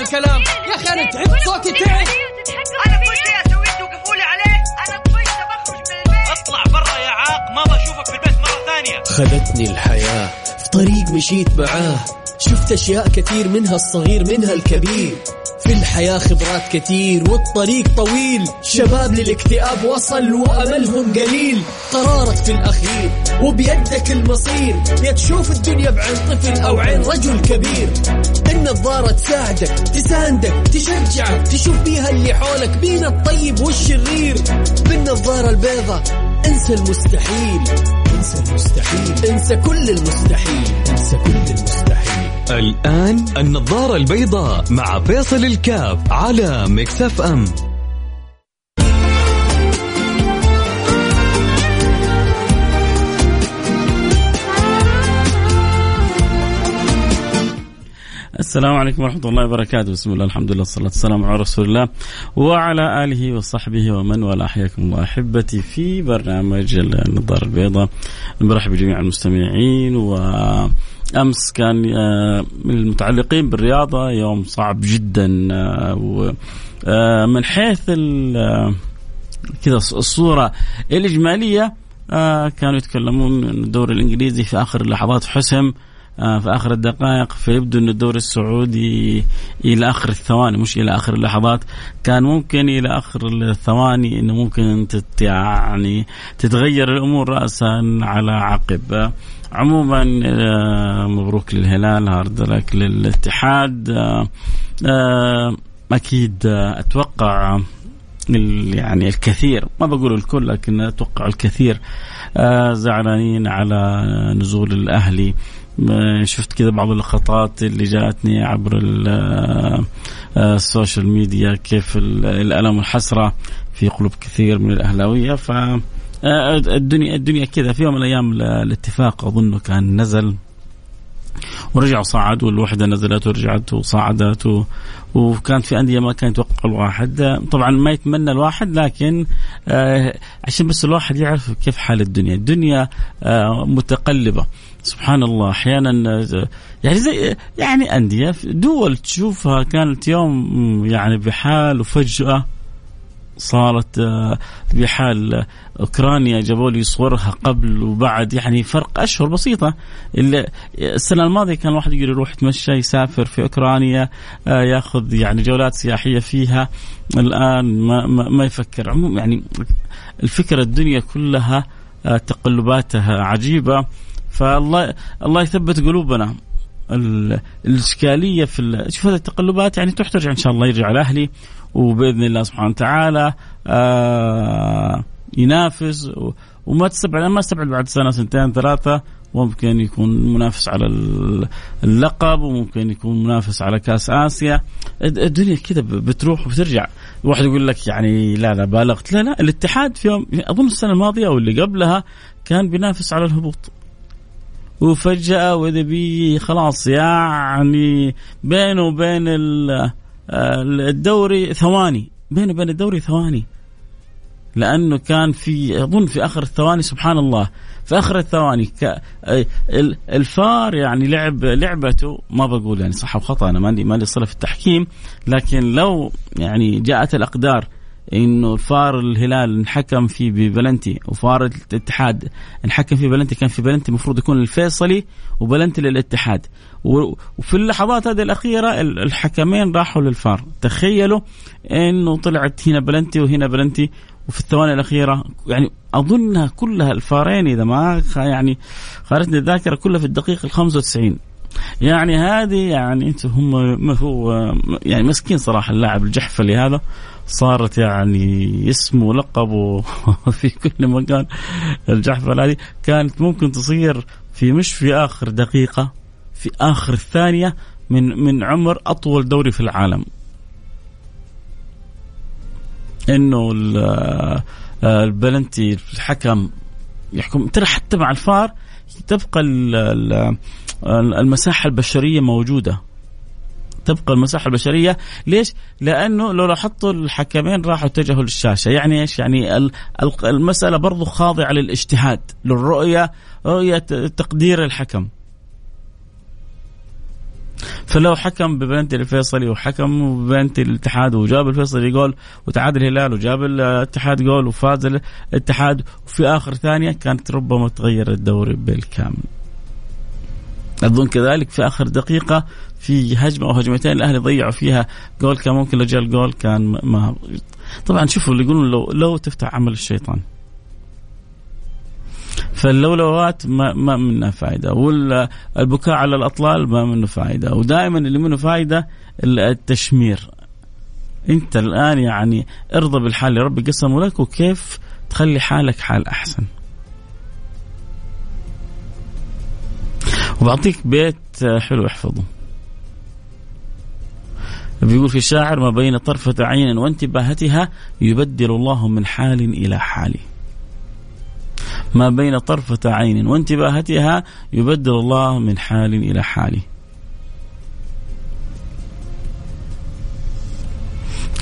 الكلام يا أخي أنا تعبت صوتي تعب أنا كل شيء اسويه توقفوا لي عليه؟ أنا طفشت بخرج من البيت. اطلع برا يا عاق ما بشوفك في البيت مرة ثانية. خذتني الحياة في طريق مشيت معاه. شفت أشياء كثير منها الصغير منها الكبير. في الحياة خبرات كثير والطريق طويل. شباب للاكتئاب وصل وأملهم قليل. قرارك في الأخير وبيدك المصير. يا تشوف الدنيا بعين طفل أو عين رجل كبير. النظارة تساعدك تساندك تشجعك تشوف بيها اللي حولك بين الطيب والشرير. بالنظارة البيضة انسى المستحيل. انسى المستحيل. انسى كل المستحيل. انسى كل المستحيل. الآن النظارة البيضاء مع فيصل الكاف على مكسف أم. السلام عليكم ورحمة الله وبركاته. بسم الله الحمد لله والصلاة والسلام على رسول الله وعلى آله وصحبه ومن والاه. حياكم الله أحبتي في برنامج النظارة البيضاء. نرحب بجميع المستمعين وأمس كان آه، من المتعلقين بالرياضة يوم صعب جدا آه، ومن حيث ال- آه، كذا الصورة الإجمالية آه، كانوا يتكلمون أن الدوري الإنجليزي في آخر اللحظات حسم آه، في آخر الدقائق فيبدو أن الدوري السعودي إلى آخر الثواني مش إلى آخر اللحظات كان ممكن إلى آخر الثواني أنه ممكن تت يعني تتغير الأمور رأسا على عقب. آه، عموما آه، مبروك للهلال هارد لك للاتحاد. آه، آه، أكيد أتوقع ال- يعني الكثير ما بقول الكل لكن أتوقع الكثير زعلانين على نزول الأهلي. شفت كذا بعض اللقطات اللي جاتني عبر ال- السوشيال ميديا كيف ال- الألم والحسره في قلوب كثير من الأهلاوية. ف الدنيا الدنيا كذا. في يوم من الأيام ال- الاتفاق أظنه كان نزل ورجع صعد والوحده نزلت ورجعت وصعدت. وكانت في أندية ما كان يتوقع الواحد. طبعا ما يتمنى الواحد لكن آه عشان بس الواحد يعرف كيف حال الدنيا. الدنيا آه متقلبة. سبحان الله. أحيانا آه، يعني زي يعني أندية دول تشوفها كانت يوم يعني بحال وفجأة. صارت بحال آه، أوكرانيا جابوا لي صورها قبل وبعد يعني فرق أشهر بسيطة. السنة الماضية كان الواحد يقدر يروح يتمشى يسافر في أوكرانيا آه، ياخذ يعني جولات سياحية فيها. الآن ما ما, ما يفكر. عموما يعني الفكرة الدنيا كلها آه، تقلباتها عجيبة. فالله الله يثبت قلوبنا. ال- الإشكالية في شوف هذه التقلبات يعني تروح ترجع إن شاء الله يرجع الاهلي وبإذن الله سبحانه وتعالى آه ينافس. وما تستبعد ما أستبعد بعد سنة سنتين ثلاثة. ممكن يكون منافس على ال- اللقب وممكن يكون منافس على كأس آسيا. الد- الدنيا كذا بتروح وبترجع. واحد يقول لك يعني لا لا بالغت. لا لا الاتحاد في يوم أظن السنة الماضية أو اللي قبلها كان بينافس على الهبوط. وفجأة وإذا بي خلاص يعني بينه وبين الدوري ثواني. بينه وبين الدوري ثواني. لأنه كان في أظن في آخر الثواني سبحان الله. في آخر الثواني ال- الفار يعني لعب لعبته ما بقول يعني صح وخطأ أنا مالي مالي صلة في التحكيم. لكن لو يعني جاءت الأقدار إنه الفار الهلال انحكم فيه ببلنتي وفار الاتحاد انحكم فيه بلنتي. كان في بلنتي المفروض يكون الفيصلي وبلنتي للاتحاد. وفي اللحظات هذه الأخيرة ال- الحكمين راحوا للفار. تخيلوا إنه طلعت هنا بلنتي وهنا بلنتي. وفي الثواني الأخيرة يعني أظنها كلها الفارين إذا ما يعني خارجني الذاكرة كلها في الدقيقة ال 95 يعني هذه يعني انت هم هو يعني مسكين صراحة اللاعب الجحفلي هذا. صارت يعني اسمه ولقبه في كل مكان. الجحفل هذه كانت ممكن تصير في مش في آخر دقيقة في آخر الثانية من من عمر أطول دوري في العالم. إنه آه، البلنتي الحكم يحكم. ترى حتى مع الفار تبقى ال- ال- المساحة البشرية موجودة. تبقى المساحة البشرية ليش؟ لأنه لو لاحظتوا الحكمين راحوا اتجهوا للشاشة يعني إيش؟ يعني ال- ال- المسألة برضو خاضعة للاجتهاد للرؤية رؤية تقدير الحكم فلو حكم ببنتي الفيصلي وحكم ببنتي الاتحاد وجاب الفيصلي جول وتعادل الهلال وجاب الاتحاد جول وفاز الاتحاد وفي آخر ثانية كانت ربما تغير الدوري بالكامل. أظن كذلك في آخر دقيقة في هجمة أو هجمتين الأهلي ضيعوا فيها جول. كان ممكن لو جاء الجول كان ما طبعا شوفوا اللي يقولون لو لو تفتح عمل الشيطان. فاللولوات ما, ما منها فائدة والبكاء على الأطلال ما منه فائدة ودائما اللي منه فائدة التشمير. أنت الآن يعني ارضى بالحال اللي ربي قسمه لك وكيف تخلي حالك حال أحسن. وبعطيك بيت حلو احفظه. بيقول في الشاعر ما بين طرفة عين وانتباهتها يبدل الله من حال إلى حال. ما بين طرفة عين وانتباهتها يبدل الله من حال إلى حال.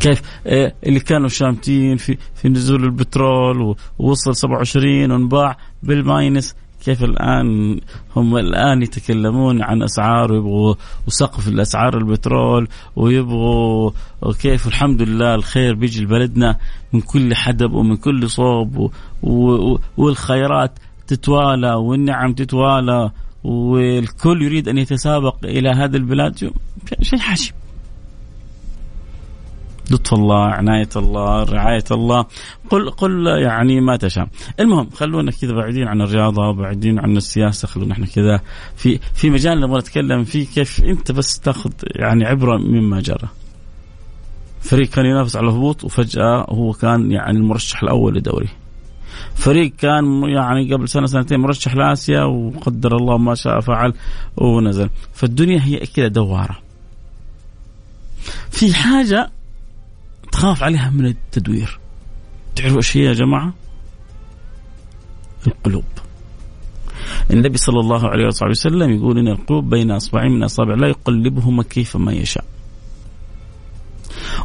كيف؟ إيه، اللي كانوا شامتين في في نزول البترول ووصل 27 وانباع بالماينس. كيف الآن هم الآن يتكلمون عن أسعار ويبغوا وسقف الأسعار البترول ويبغوا وكيف الحمد لله الخير بيجي لبلدنا من كل حدب ومن كل صوب والخيرات تتوالى والنعم تتوالى والكل يريد أن يتسابق إلى هذه البلاد. شيء حاشم لطف الله عناية الله رعاية الله. قل قل يعني ما تشاء. المهم خلونا كذا بعيدين عن الرياضة وبعيدين عن السياسة خلونا إحنا كذا في في مجال نبغى نتكلم فيه كيف أنت بس تاخذ يعني عبرة مما جرى. فريق كان ينافس على الهبوط وفجأة هو كان يعني المرشح الأول لدوري فريق كان يعني قبل سنة سنتين مرشح لآسيا وقدر الله ما شاء فعل ونزل. فالدنيا هي كذا دوارة. في حاجة تخاف عليها من التدوير. تعرفوا إيش هي يا جماعة؟ القلوب. النبي صلى الله عليه وصحبه وسلم يقول إن القلوب بين اصبعين من أصابع الله يقلبهما كيف ما يشاء.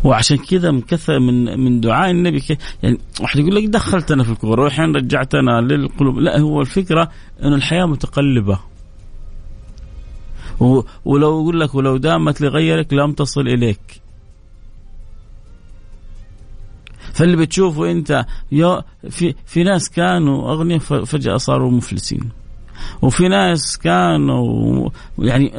وعشان كذا من كثر من من دعاء النبي يعني واحد يقول لك دخلتنا في الكوره والحين رجعتنا للقلوب. لا هو الفكرة انه الحياة متقلبة. ولو يقول لك ولو دامت لغيرك لم تصل إليك. فاللي بتشوفه انت في في ناس كانوا أغنياء فجأة صاروا مفلسين. وفي ناس كانوا يعني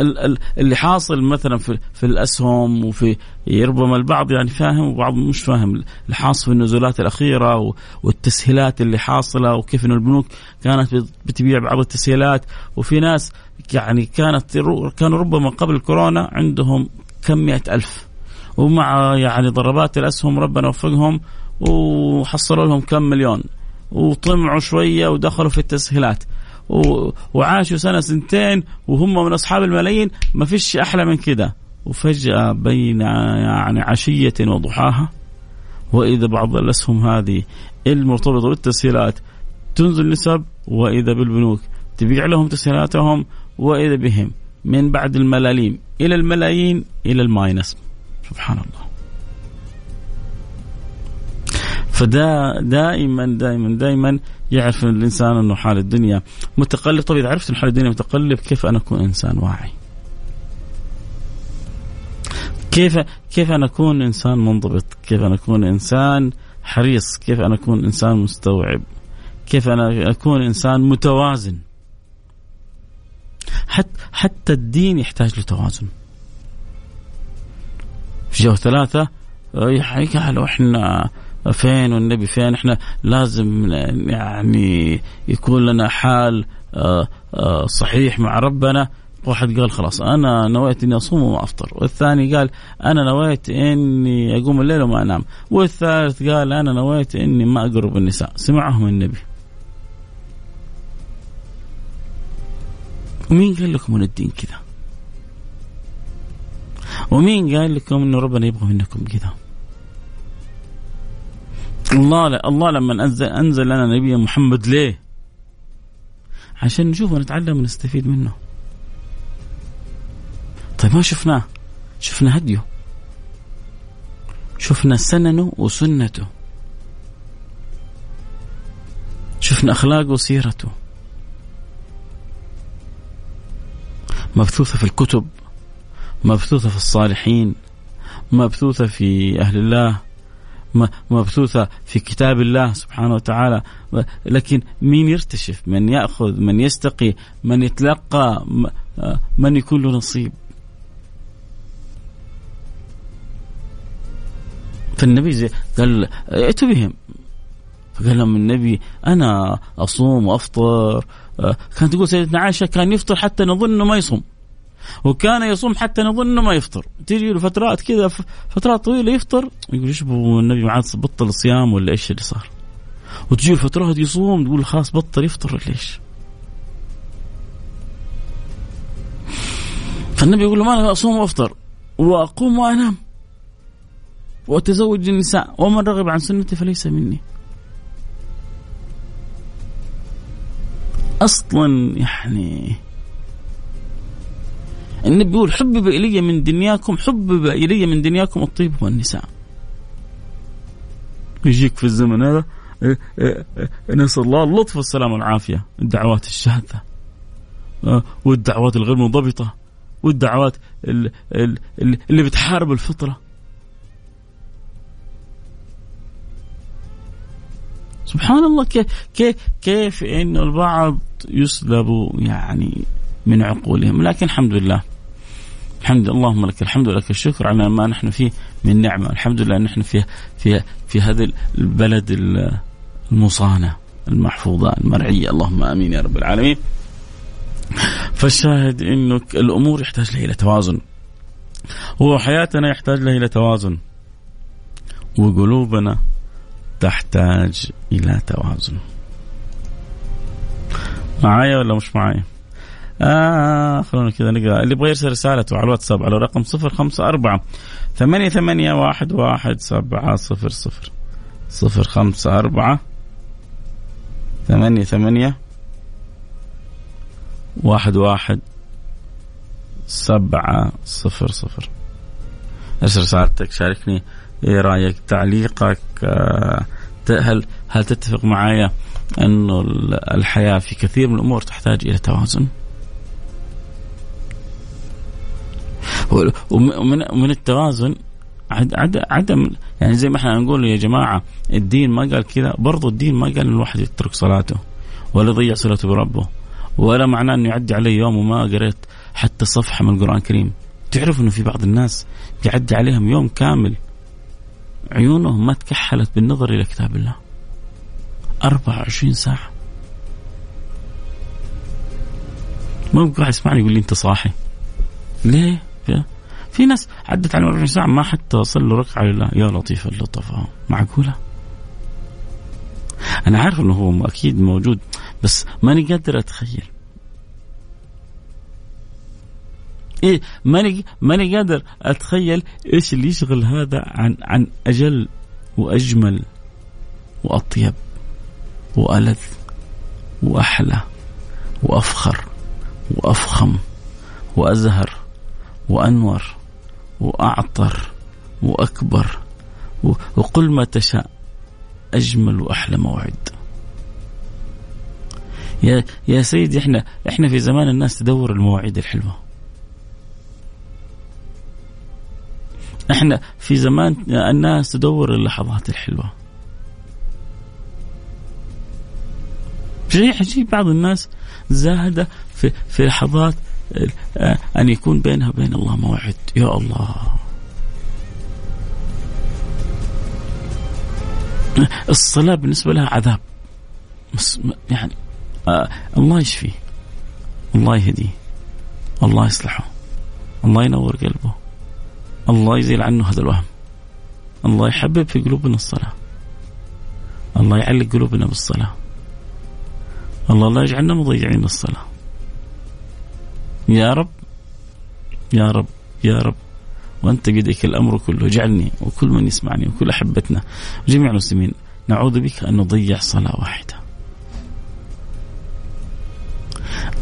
اللي حاصل مثلا في, في الأسهم وفي ربما البعض يعني فاهم وبعض مش فاهم اللي حاصل في النزولات الأخيرة والتسهيلات اللي حاصلة وكيف إنه البنوك كانت بتبيع بعض التسهيلات. وفي ناس يعني كانت كانوا ربما قبل كورونا عندهم كم مئة ألف. ومع يعني ضربات الأسهم ربنا وفقهم وحصلوا لهم كم مليون. وطمعوا شوية ودخلوا في التسهيلات. وعاشوا سنة سنتين وهم من أصحاب الملايين. ما فيش أحلى من كده. وفجأة بين يعني عشية وضحاها. وإذا بعض الأسهم هذه المرتبطة بالتسهيلات تنزل نسب وإذا بالبنوك تبيع لهم تسهيلاتهم وإذا بهم. من بعد الملاليم إلى الملايين إلى الماينس. سبحان الله. فدا دائما دائما دائما يعرف الإنسان إنه حال الدنيا متقلب طيب إذا عرفت ان حال الدنيا متقلب كيف أنا أكون إنسان واعي؟ كيف كيف أنا أكون إنسان منضبط؟ كيف أنا أكون إنسان حريص؟ كيف أنا أكون إنسان مستوعب؟ كيف أنا أكون إنسان متوازن؟ حتى حتى الدين يحتاج لتوازن. في جو ثلاثة قالوا إحنا فين والنبي فين إحنا لازم يعني يكون لنا حال آه، آه، صحيح مع ربنا. واحد قال خلاص أنا نويت إني أصوم وما أفطر. والثاني قال أنا نويت إني أقوم الليل وما أنام. والثالث قال أنا نويت إني ما أقرب النساء. سمعهم النبي. ومين قال لكم إن الدين كذا؟ ومين قال لكم إنه ربنا يبغى منكم كذا؟ الله الله لما انزل أنزل لنا نبي محمد ليه؟ عشان نشوف ونتعلم ونستفيد منه. طيب ما شفناه؟ شفنا هديه. شفنا سننه وسنته. شفنا أخلاقه وسيرته. مبثوثة في الكتب. مبثوثة في الصالحين. مبثوثة في أهل الله. مبثوثة في كتاب الله سبحانه وتعالى. لكن مين يرتشف؟ من يأخذ؟ من يستقي؟ من يتلقى؟ من يكون له نصيب؟ فالنبي قال ائتوا بهم. فقال لهم النبي أنا أصوم وأفطر. كانت تقول سيدتنا عائشة كان يفطر حتى نظن أنه ما يصوم. وكان يصوم حتى نظن إنه ما يفطر. تيجي له فترات كذا فترات طويلة يفطر يقول إيش النبي معاد بطل الصيام ولا إيش اللي صار؟ وتجي فترات يصوم تقول خلاص بطل يفطر ولا إيش؟ فالنبي يقول له ما أنا أصوم وأفطر وأقوم وأنام وأتزوج النساء ومن رغب عن سنتي فليس مني. أصلا يعني النبي يقول حبب إلي من دنياكم حبب إلي من دنياكم الطيب والنساء. يجيك في الزمن هذا إيه، إيه، إيه، نسأل الله اللطف والسلام والعافية. الدعوات الشاذة. آه، والدعوات الغير منضبطة. والدعوات اللي بتحارب الفطرة. سبحان الله كيف كيف كيف إنه البعض يسلب يعني من عقولهم. لكن الحمد لله. الحمد لله اللهم لك الحمد ولك الشكر على ما نحن فيه من نعمة. الحمد لله نحن في في في هذا البلد المصانة المحفوظة المرعية. اللهم آمين يا رب العالمين. فالشاهد انه الأمور يحتاج لها إلى توازن. وحياتنا يحتاج لها إلى توازن. وقلوبنا تحتاج إلى توازن. معايا ولا مش معايا؟ آه خلونا كذا نقرأ. اللي يبغى يرسل رسالته على الواتساب على رقم صفر خمسة أربعة ثمانية ثمانية واحد واحد سبعة صفر صفر. صفر خمسة أربعة ثمانية ثمانية واحد واحد سبعة صفر صفر. ارسل رسالتك شاركني. إيه رأيك تعليقك آه، هل هل تتفق معايا إنه الحياة في كثير من الأمور تحتاج إلى توازن؟ ومن من التوازن عدم يعني زي ما إحنا نقول يا جماعة الدين ما قال كذا برضو الدين ما قال الواحد يترك صلاته ولا يضيع صلته بربه ولا معناه إنه يعدي عليه يوم وما قريت حتى صفحة من القرآن الكريم. تعرف إنه في بعض الناس يعدي عليهم يوم كامل عيونهم ما تكحلت بالنظر إلى كتاب الله. 24 ساعة. ما واحد يسمعني يقول لي أنت صاحي. ليه؟ في ناس عدت على 24 ساعة ما حتى صلوا ركعة لله يا لطيف اللطفاء معقولة؟ أنا عارف أنه هو أكيد موجود بس ماني قادر أتخيل. إيه ماني ماني قادر أتخيل إيش اللي يشغل هذا عن عن أجل وأجمل وأطيب وألذ وأحلى وأفخر وأفخم وأزهر وأنور. وأعطر وأكبر وقل ما تشاء أجمل وأحلى موعد. يا يا سيدي إحنا إحنا في زمان الناس تدور المواعيد الحلوة. إحنا في زمان الناس تدور اللحظات الحلوة. شيء عجيب بعض الناس زاهدة في في لحظات أن يكون بينها وبين الله موعد. يا الله. الصلاة بالنسبة لها عذاب. يعني آه الله يشفيه. الله يهديه. الله يصلحه. الله ينور قلبه. الله يزيل عنه هذا الوهم. الله يحبب في قلوبنا الصلاة. الله يعلق قلوبنا بالصلاة. الله لا يجعلنا مضيعين الصلاة. يا رب يا رب يا رب وأنت بيدك الأمر كله اجعلني وكل من يسمعني وكل أحبتنا جميع المسلمين نعوذ بك أن نضيع صلاة واحدة.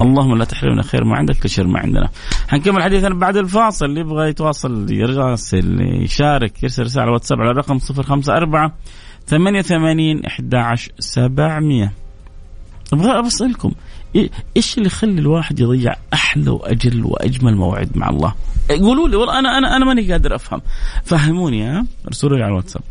اللهم لا تحرمنا خير ما عندك لشر ما عندنا. حنكمل حديثنا بعد الفاصل اللي يبغى يتواصل يرسل يشارك يرسل رسالة على الواتساب على الرقم 054 88 11 700 أبغى أسألكم إيه- إيش اللي يخلي الواحد يضيع أحلى وأجل وأجمل موعد مع الله؟ قولوا لي والله أنا أنا أنا ماني قادر أفهم. فهموني ها؟ ارسلوا لي على الواتساب.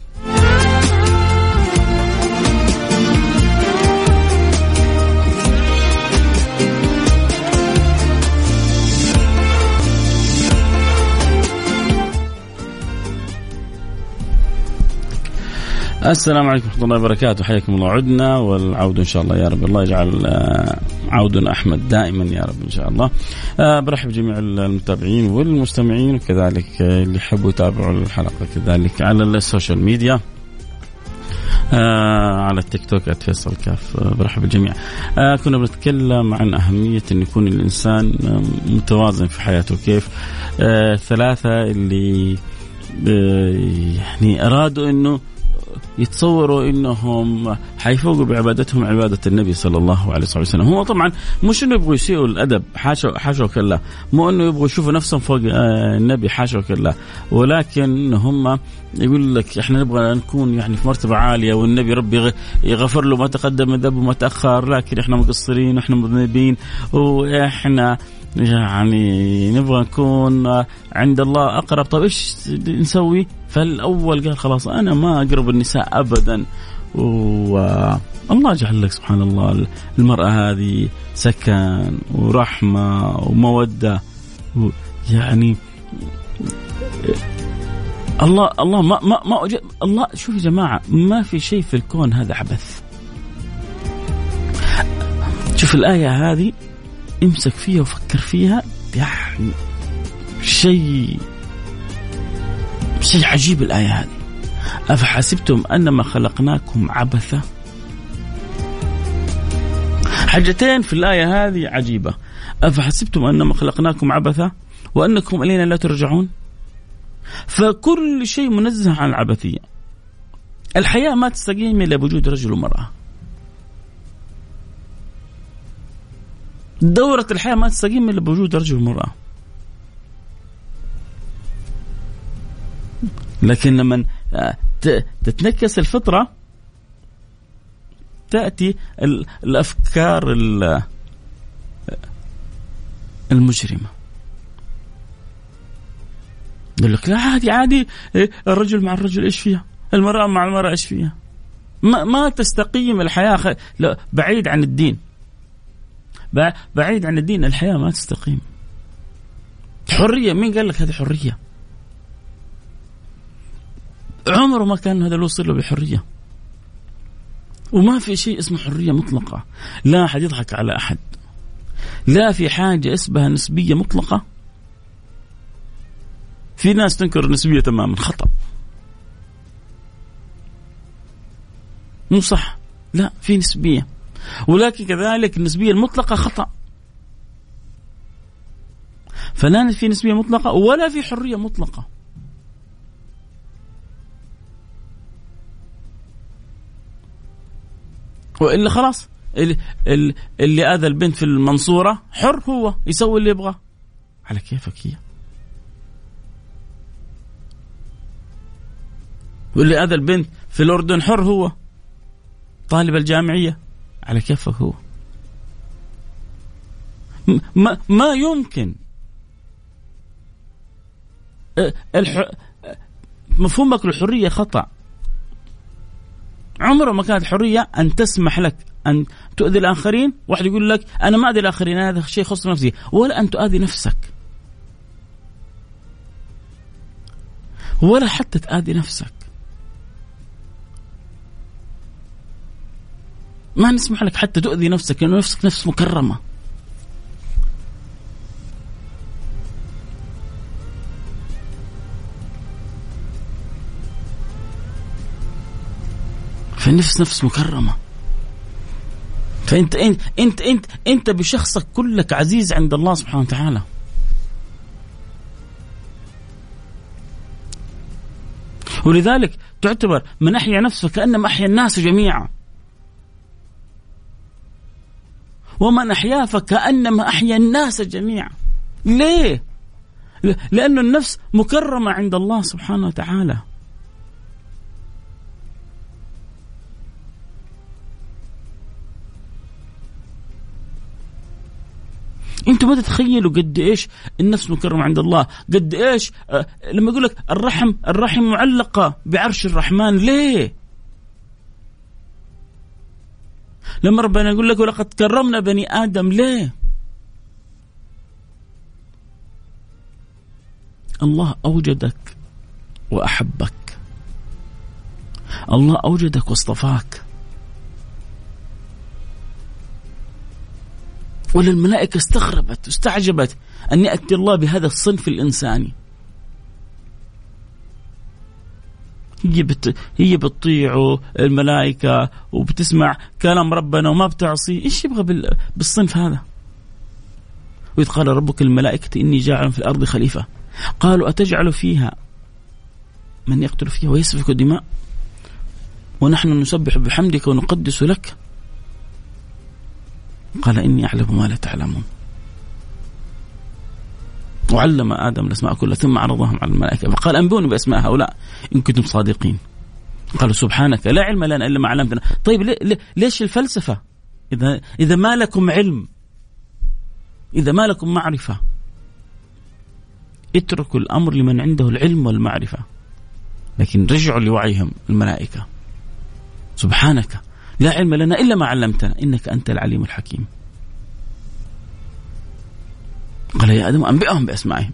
السلام عليكم ورحمة الله وبركاته. حياكم الله. عدنا والعود إن شاء الله يا رب. الله يجعل آه، عود أحمد دائما يا رب إن شاء الله. آه، برحب جميع المتابعين والمستمعين وكذلك اللي يحبوا يتابعوا الحلقة كذلك على السوشيال ميديا آه على التيك توك @فيصل كاف آه برحب بالجميع. آه كنا بنتكلم عن أهمية إن يكون الإنسان آه متوازن في حياته. كيف؟ ثلاثة اللي يعني أرادوا إنه يتصوروا إنهم حيفوقوا بعبادتهم عبادة النبي صلى الله عليه وسلم، هو طبعا مش إنه يبغوا يسيئوا الأدب حاشا حاشا وكلا، مو إنه يبغوا يشوفوا نفسهم فوق آه، النبي حاشا وكلا، ولكن هم يقول لك إحنا نبغى نكون يعني في مرتبة عالية والنبي ربي يغ- يغفر له ما تقدم من ذنب وما تأخر، لكن إحنا مقصرين وإحنا مذنبين وإحنا يعني نبغى نكون عند الله أقرب. طيب إيش نسوي؟ فالأول قال خلاص أنا ما أقرب النساء ابدا. والله جعل لك سبحان الله المرأة هذه سكن ورحمة ومودة. و- يعني الله الله ما ما ما أج- الله شوف يا جماعة ما في شيء في الكون هذا عبث شوف الآية هذه امسك فيها وفكر فيها يعني شيء شيء عجيب الآية هذه. أفحسبتم أنما خلقناكم عبثا؟ حاجتين في الآية هذه عجيبة. أفحسبتم أنما خلقناكم عبثا وأنكم إلينا لا ترجعون؟ فكل شيء منزه عن العبثية. الحياة ما تستقيم إلا بوجود رجل ومرأة. دورة الحياة ما تستقيم إلا بوجود رجل ومرأة لكن لما آه، تتنكس الفطرة تأتي ال- الأفكار ال- المجرمة يقول لك لا عادي عادي إيه، الرجل مع الرجل إيش فيها؟ المرأة مع المرأة إيش فيها؟ ما ما تستقيم الحياة بعيد عن الدين بعيد عن الدين الحياة ما تستقيم. حرية مين قال لك هذه حرية؟ عمره ما كان هذا الوصل له بحرية. وما في شيء اسمه حرية مطلقة. لا أحد يضحك على أحد. لا في حاجة اسمها نسبية مطلقة. في ناس تنكر النسبية تماما خطأ. مو صح. لا في نسبية. ولكن كذلك النسبية المطلقة خطأ. فلا في نسبية مطلقة ولا في حرية مطلقة. وإلا خلاص اللي, اللي- آذى البنت في المنصورة حر هو يسوي اللي يبغاه. على كيفك هي؟ واللي آذى البنت في الأردن حر هو طالب الجامعية. على كيفك هو ما ما يمكن. مفهومك للحريه خطأ. عمره ما كانت حرية أن تسمح لك أن تؤذي الآخرين واحد يقول لك أنا ما أذي الآخرين هذا شيء يخص نفسي ولا أن تؤذي نفسك. ولا حتى تآذي نفسك. ما نسمح لك حتى تؤذي نفسك لأنه نفسك نفس مكرمة. فالنفس نفس مكرمة. فانت انت انت انت أنت بشخصك كلك عزيز عند الله سبحانه وتعالى. ولذلك تعتبر من أحيا نفسه كأنما أحيا الناس جميعا. ومن أحيا فكأنما أحيا الناس جميعا. ليه؟ لأن النفس مكرمة عند الله سبحانه وتعالى. أنتم ما تتخيلوا قد إيش النفس مكرمة عند الله. قد إيش؟ آه لما يقول لك الرحم الرحم معلقة بعرش الرحمن. ليه؟ لما ربنا يقول لك ولقد كرمنا بني آدم ليه؟ الله أوجدك وأحبك. الله أوجدك واصطفاك. وللملائكة استغربت واستعجبت أن يأتي الله بهذا الصنف الإنساني. هي بت... هي بتطيعه الملائكة وبتسمع كلام ربنا وما بتعصي. إيش يبغى بال... بالصنف هذا؟ وإذ قال ربك الملائكة إني جاعل في الأرض خليفة. قالوا أتجعل فيها من يقتل فيها ويسفك دماء ونحن نسبح بحمدك ونقدس لك؟ قال إني أعلم ما لا تعلمون. وعلم آدم الأسماء كلها ثم عرضهم على الملائكة. فقال أنبوني بأسماء هؤلاء إن كنتم صادقين. قالوا سبحانك لا علم لنا إلا ما علمتنا. طيب ليش الفلسفة؟ إذا, إذا ما لكم علم إذا ما لكم معرفة اتركوا الأمر لمن عنده العلم والمعرفة. لكن رجعوا لوعيهم الملائكة. سبحانك لا علم لنا إلا ما علمتنا. إنك أنت العليم الحكيم. قال يا آدم أنبئهم بأسمائهم.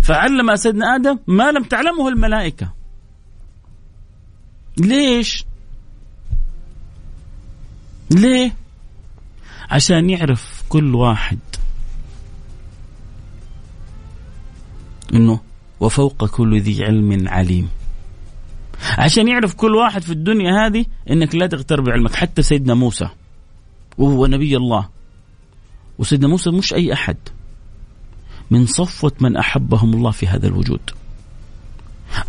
فعلم سيدنا آدم ما لم تعلمه الملائكة. ليش؟ ليه؟ عشان يعرف كل واحد. إنه وفوق كل ذي علم عليم. عشان يعرف كل واحد في الدنيا هذه إنك لا تغتر بعلمك. حتى سيدنا موسى وهو نبي الله وسيدنا موسى مش أي أحد. من صفوة من أحبهم الله في هذا الوجود.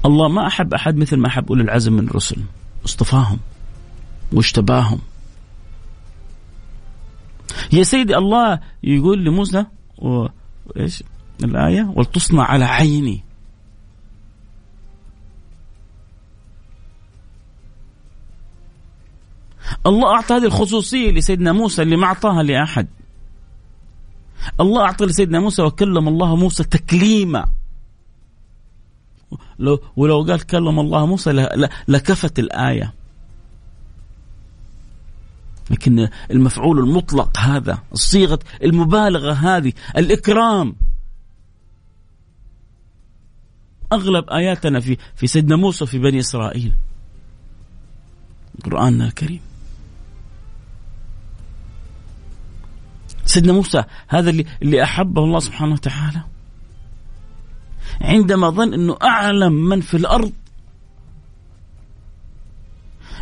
الله ما أحب أحد مثل ما أحب أولي العزم من الرسل. اصطفاهم واجتباهم يا سيدي الله يقول لموسى و... إيش؟ الآية ولتصنع على عيني. الله أعطى هذه الخصوصية لسيدنا موسى اللي ما أعطاها لأحد. الله أعطى لسيدنا موسى وكلم الله موسى تكليما. لو ولو قال كلم الله موسى لكفت الآية. لكن المفعول المطلق هذا الصيغة المبالغة هذه الإكرام. أغلب آياتنا في في سيدنا موسى في بني إسرائيل. قرآننا الكريم. سيدنا موسى هذا اللي اللي أحبه الله سبحانه وتعالى. عندما ظن إنه أعلم من في الأرض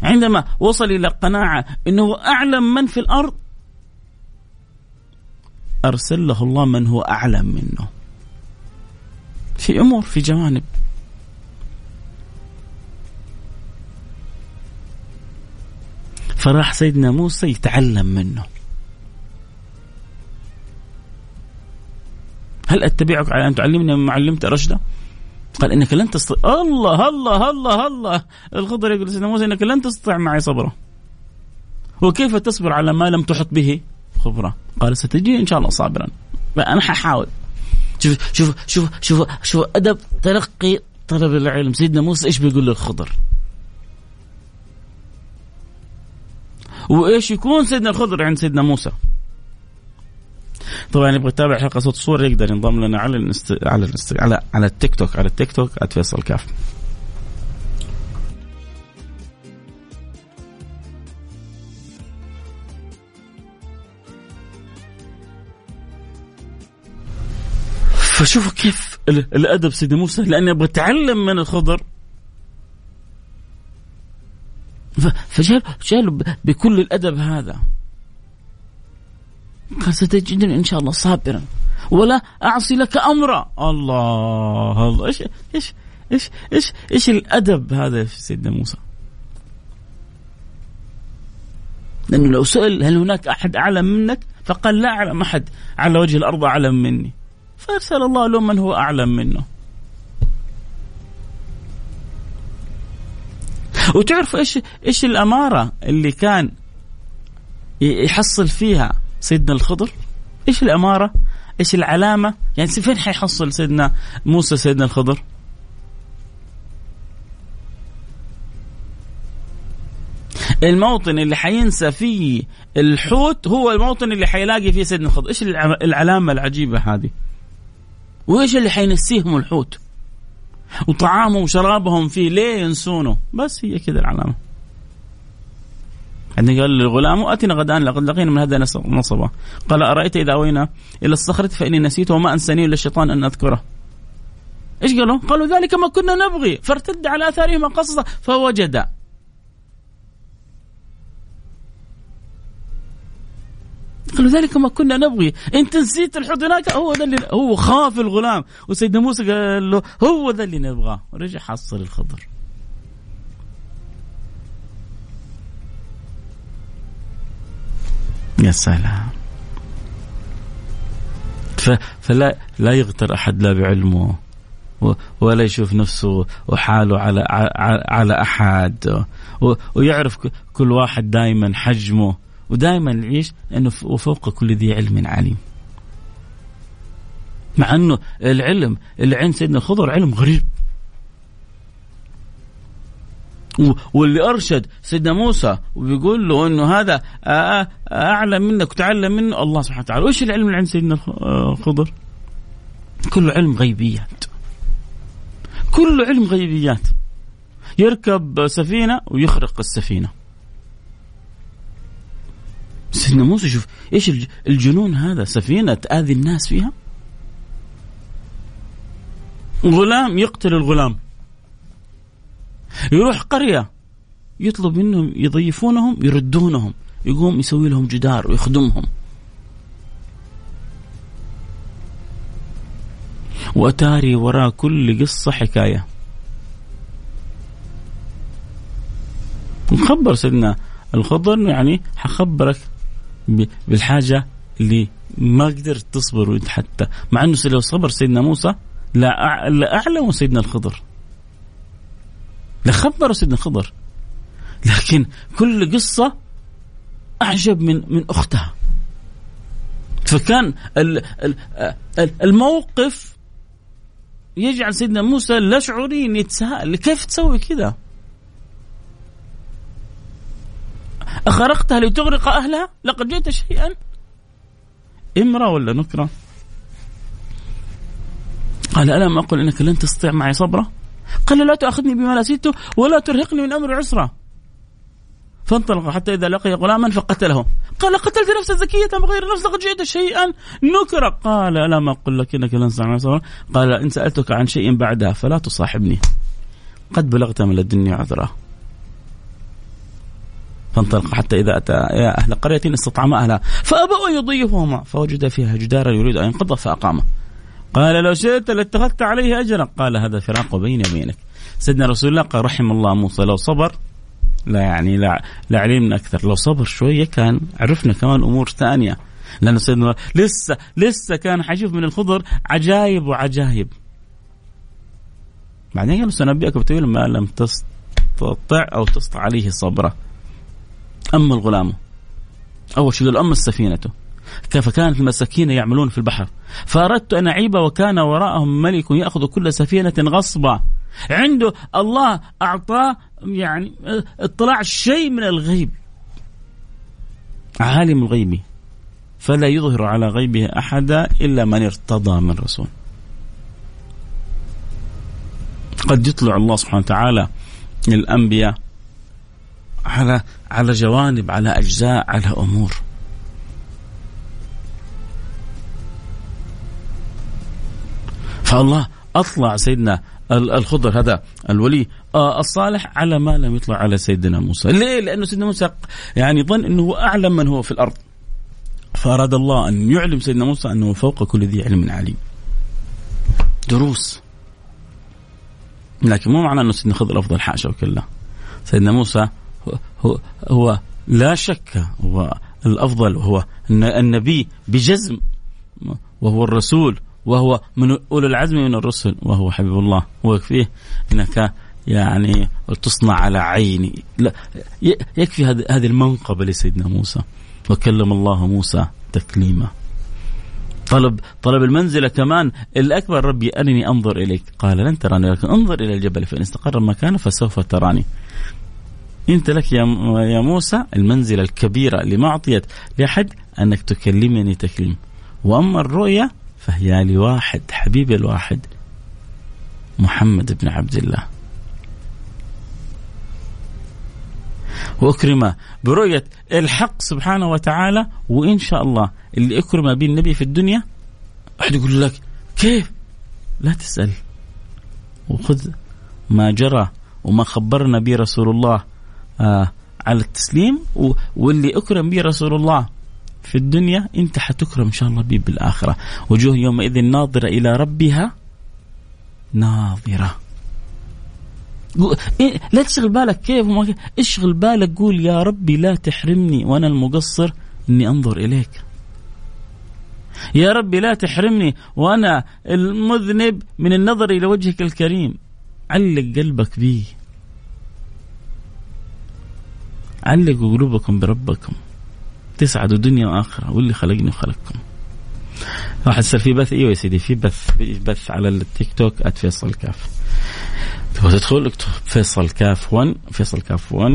عندما وصل إلى قناعة إنه أعلم من في الأرض ارسل له الله من هو أعلم منه. في أمور في جوانب. فراح سيدنا موسى يتعلم منه. هل أتبعك على أن تعلمني مما علمت رشدا؟ قال إنك لن تستطيع الله الله الله الله. الخضر يقول سيدنا موسى إنك لن تستطيع معي صبرا. وكيف تصبر على ما لم تحط به خبرة؟ قال ستجيني إن شاء الله صابرا. أنا ححاول. شوف شوف شوف شوف شوف أدب تلقي طلب العلم. سيدنا موسى إيش بيقول للخضر؟ وإيش يكون سيدنا الخضر عند سيدنا موسى؟ طبعا يبغى يتابع حلقة صوت صور يقدر ينضم لنا على الانست... على الانست... على على التيك توك على التيك توك @فيصل كاف. فشوفوا كيف الأدب سيدنا موسى لأني أبغى أتعلم من الخضر. جاب بكل الأدب هذا. قال ستجدني إن شاء الله صابرا. ولا أعصي لك أمرا. الله الله. إيش إيش إيش إيش إيش الأدب هذا في سيدنا موسى؟ لأنه لو سئل هل هناك أحد أعلم منك؟ فقال لا أعلم أحد. على وجه الأرض أعلم مني. فأرسل الله له من هو أعلم منه. وتعرف إيش إيش الأمارة اللي كان يحصل فيها؟ سيدنا الخضر. إيش الأمارة؟ إيش العلامة؟ يعني فين حيحصل سيدنا موسى سيدنا الخضر؟ الموطن اللي حينسى فيه الحوت هو الموطن اللي حيلاقي فيه سيدنا الخضر. إيش العلامة العجيبة هذه؟ وإيش اللي حينسيهم الحوت؟ وطعامهم وشرابهم فيه ليه ينسونه؟ بس هي كذا العلامة. بعدين قال للغلام أتنا غدان لقد لقينا من هذا نصبا. قال أرأيت إذا أوينا إلى الصخرة فإني نسيت وما أنساني إلا الشيطان أن أذكره. إيش قالوا؟ قالوا ذلك ما كنا نبغي. فارتد على اثارهما قصصا فوجد. قالوا ذلك ما كنا نبغي. انت نسيت الحوت هناك هو ذا اللي هو خاف الغلام. وسيدنا موسى قال له هو ذا اللي نبغاه. ورجع حصل الخضر. يا سلام. فلا لا يغتر أحد لا بعلمه ولا يشوف نفسه وحاله على على أحد. ويعرف كل واحد دائما حجمه ودائما يعيش إنه وفوق كل ذي علم عليم. مع إنه العلم اللي عند سيدنا الخضر علم غريب. واللي أرشد سيدنا موسى وبيقول له إنه هذا أعلم منك وتعلم منه الله سبحانه وتعالى، وإيش العلم اللي عند سيدنا الخضر؟ كله علم غيبيات. كله علم غيبيات. يركب سفينة ويخرق السفينة. سيدنا موسى شوف إيش الجنون هذا سفينة تآذي الناس فيها غلام يقتل الغلام يروح قرية يطلب منهم يضيفونهم يردونهم يقوم يسوي لهم جدار ويخدمهم. وأتاري وراء كل قصة حكاية. مخبر سيدنا الخضر يعني حخبرك بالحاجة اللي ما قدرت تصبر حتى مع إنه لو صبر سيدنا موسى لا أعلم سيدنا الخضر. لخبر سيدنا الخضر. لكن كل قصة أعجب من من أختها. فكان الموقف يجعل سيدنا موسى لا شعوريا يتساءل. كيف تسوي كذا؟ أخرقتها لتغرق أهلها؟ لقد جئت شيئا؟ امرأة ولا نكرة؟ قال ألم أقل إنك لن تستطيع معي صبرا؟ قال لا تأخذني بما نسيته ولا ترهقني من أمر عسرة. فانطلق حتى إذا لقي غلاما فقتله. قال قتلت نفسا زكية بغير نفس لقد جئت شيئا نكرا قال ألم أقل لك إنك لن صبرا قال إن سألتك عن شيء بعدها فلا تصاحبني. قد بلغت من لدني عذرا فانطلق حتى إذا أتى يا أهل قرية استطعم أهلها. فأبوا أن يضيفهما. فوجد فيها جدارا يريد أن ينقض فأقامه قال لو شئت لاتخذت عليه أجرا. قال هذا فراق بيني وبينك سيدنا رسول الله قال رحم الله موسى لو صبر لا يعني لا, لا علمنا أكثر. لو صبر شوية كان عرفنا كمان أمور ثانية. لأنه سيدنا لسه لسه كان حيشوف من الخضر عجائب وعجائب بعدين قال سنبئك بتويل ما لم تستطع أو تستطع عليه صبره أما الغلام؟ أول شيء قال أما سفينته كيف كانت المساكين يعملون في البحر. فأردت أن أعيب وكان وراءهم ملك يأخذ كل سفينة غصبا. عنده الله أعطاه يعني اطلاع شيء من الغيب. عالم الغيب. فلا يظهر على غيبه أحدا إلا من ارتضى من رسول. قد يطلع الله سبحانه وتعالى الأنبياء على على جوانب على أجزاء على أمور. فالله أطلع سيدنا الخضر هذا الولي آه، الصالح على ما لم يطلع على سيدنا موسى. ليه؟ لأنه سيدنا موسى يعني ظن إنه هو أعلم من هو في الأرض. فأراد الله أن يعلم سيدنا موسى أنه فوق كل ذي علم عليم. دروس. لكن مو معنى إنه سيدنا خضر أفضل حاشا وكلا. سيدنا موسى هو, هو لا شك هو الأفضل وهو النبي بجزم وهو الرسول. وهو من اولي العزم من الرسل وهو حبيب الله. ويكفيه إنك يعني تصنع على عيني. لا يكفي هذه المنقبة لسيدنا موسى. وكلم الله موسى تكليما. طلب طلب المنزلة كمان. الأكبر ربي أرني أنظر إليك. قال لن تراني لكن انظر إلى الجبل فإن استقر مكانه فسوف تراني. أنت لك يا يا موسى المنزلة الكبيرة اللي ما أعطيت لأحد أنك تكلمني تكليم. وأما الرؤية فهي لواحد حبيبي الواحد محمد بن عبد الله وأكرم برؤية الحق سبحانه وتعالى وإن شاء الله اللي أكرم به النبي في الدنيا أحد يقول لك كيف؟ لا تسأل وخذ ما جرى وما خبرنا به رسول الله آه على التسليم واللي أكرم به رسول الله في الدنيا انت حتكرم إن شاء الله به بالاخره وجوه يومئذ ناظرة إلى ربها ناظرة. إيه، لا تشغل بالك كيف وما كيف. اشغل بالك قول يا ربي لا تحرمني وأنا المقصر إني أنظر إليك. يا ربي لا تحرمني وأنا المذنب من النظر إلى وجهك الكريم. علق قلبك بي. علقوا قلوبكم بربكم. تسعدوا دنيا وآخرة واللي خلقني وخلقكم. راح يصير في بث؟ إيوه يا سيدي في بث في بث على التيك توك @فيصل كاف. تبغى تدخل؟ اكتب فيصل كاف 1 فيصل كاف 1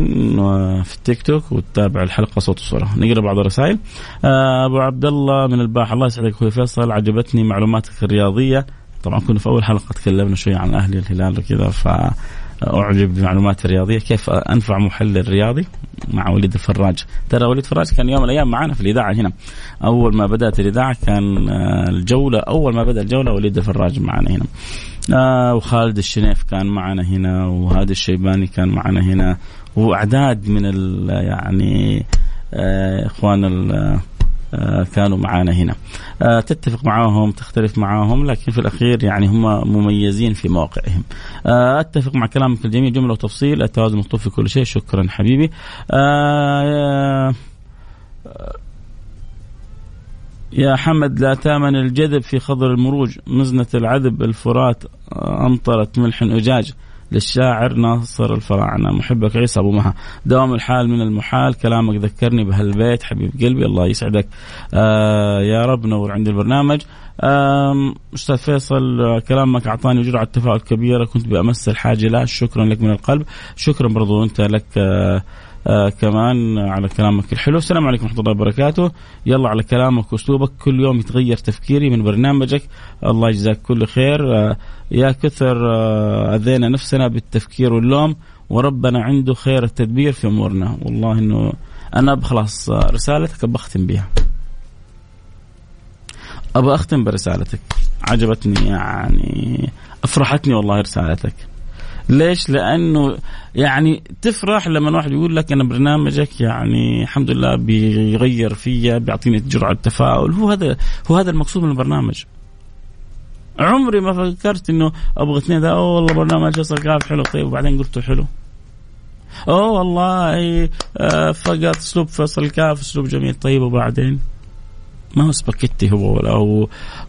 في التيك توك وتتابع الحلقة صوت وصورة. نقرأ بعض الرسائل. آه، أبو عبد الله من الباحه الله يسعدك أخوي فيصل. عجبتني معلوماتك الرياضية. طبعا كنا في أول حلقة تكلمنا شوي عن أهلي الهلال وكذا ف أعجب بمعلومات الرياضيه كيف أنفع محلل رياضي مع وليد الفراج؟ ترى وليد الفراج كان يوم من الأيام معنا في الإذاعة هنا. أول ما بدأت الإذاعة كان آه، الجولة أول ما بدأ الجولة وليد الفراج معنا هنا. آه وخالد الشنيف كان معنا هنا وهذا الشيباني كان معنا هنا وأعداد من يعني آه إخوان آه، كانوا معانا هنا. آه، تتفق معاهم تختلف معاهم لكن في الأخير يعني هم مميزين في مواقعهم. آه، أتفق مع كلامك الجميل جملة وتفصيل التوازن مطلوب في كل شيء. شكرا حبيبي. يا حمد لا تامن الجذب في خضر المروج. مزنة العذب الفرات أمطرت ملح أجاج. للشاعر ناصر الفراعنة. محبك عيسى أبو مها. دوام الحال من المحال كلامك ذكرني بهالبيت حبيب قلبي. الله يسعدك. آه يا رب نور عندي البرنامج. أستاذ فيصل كلامك أعطاني جرعه تفاؤل كبيرة. كنت بأمس الحاجة لا. شكرا لك من القلب. شكرا برضو أنت لك آه آه كمان على كلامك الحلو. السلام عليكم ورحمة الله وبركاته. يلا على كلامك وأسلوبك. كل يوم يتغير تفكيري من برنامجك. الله يجزاك كل خير. آه يا كثر آه أذينا نفسنا بالتفكير واللوم. وربنا عنده خير التدبير في أمورنا. والله إنه أنا بخلاص آه، رسالتك بختم بها أبى أختم برسالتك. عجبتني يعني. أفرحتني والله رسالتك. ليش؟ لأنه يعني تفرح لما واحد يقول لك أنا برنامجك يعني الحمد لله بيغير فيا بيعطيني جرعة تفاؤل هو هذا هو هذا المقصود من البرنامج. عمري ما فكرت إنه أبغى اثنين ذا والله برنامج فيصل كاف حلو طيب وبعدين قلته حلو. أوه والله آه فقط أسلوب فيصل كاف أسلوب جميل طيب وبعدين ما هو سباكيتي هو ولا هو,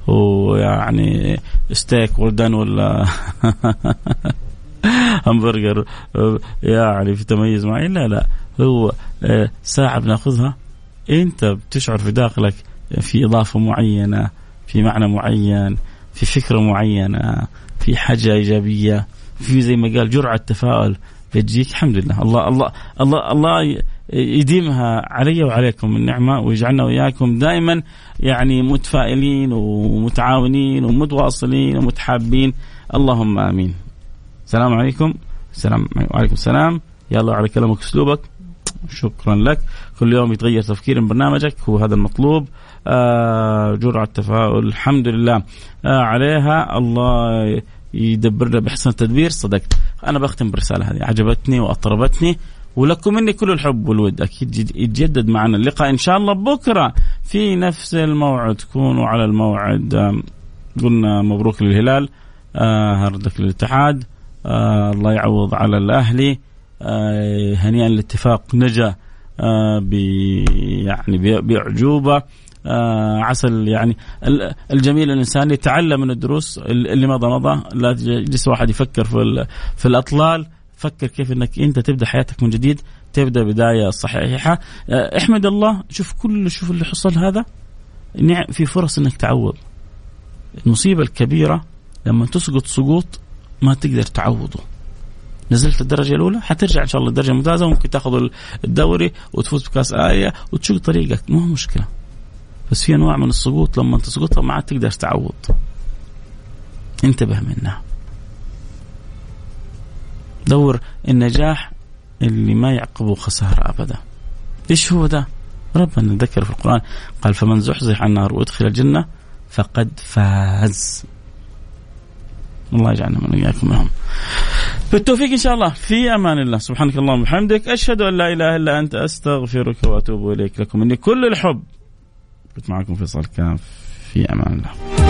هو يعني ستيك وردن ولا همبرجر يعني في تميز معين لا لا. هو آه، ساعة بناخذها. انت بتشعر في داخلك في إضافة معينة في معنى معين في فكرة معينة في حاجة إيجابية في زي ما قال جرعة تفاؤل بتجيك الحمد لله. الله الله الله الله يديمها علي وعليكم النعمة ويجعلنا وإياكم دائما يعني متفائلين ومتعاونين ومتواصلين ومتحابين. اللهم آمين. السلام عليكم. السلام وعليكم السلام. يلا على كلامك اسلوبك شكرا لك. كل يوم يتغير تفكير من برنامجك. هو هذا المطلوب. آه جرعة تفاؤل. الحمد لله. آه عليها. الله يدبر لنا بحسن التدبير. صدقت. أنا بختم بالرسالة هذه. عجبتني وأطربتني. ولكم مني كل الحب والود. أكيد يتجدد معنا اللقاء إن شاء الله بكرة. في نفس الموعد. تكونوا على الموعد. قلنا مبروك للهلال. آه هردك للاتحاد. آه الله يعوض على الاهلي آه هنيئا الاتفاق نجا آه يعني بأعجوبة. آه عسل يعني الجميل الإنسان يتعلم من الدروس اللي مضى مضى. لا يجلس واحد يفكر في في الأطلال. فكر كيف إنك أنت تبدأ حياتك من جديد تبدأ بداية صحيحة. آه، احمد الله شوف كل شوف اللي حصل هذا. نعم في فرص إنك تعوض. المصيبة الكبيرة لما تسقط سقوط ما تقدر تعوضه. نزلت الدرجة الأولى؟ حترجع إن شاء الله الدرجة الممتازة. وممكن تاخذ الدوري وتفوز بكأس آية وتشق طريقك. مو مشكلة. بس في أنواع من السقوط. لما تسقطها ما عاد تقدر تعوض. انتبه منها. دور النجاح اللي ما يعقبه خسارة أبدا. إيش هو ده ربنا ذكر في القرآن قال فمن زحزح عن النار وأدخل الجنة فقد فاز. الله يجعلنا من وإياكم منهم. بالتوفيق إن شاء الله. في أمان الله. سبحانك اللهم وبحمدك. أشهد أن لا إله إلا أنت. أستغفرك وأتوب إليك. لكم مني كل الحب. كنت معكم فيصل. كاف في أمان الله.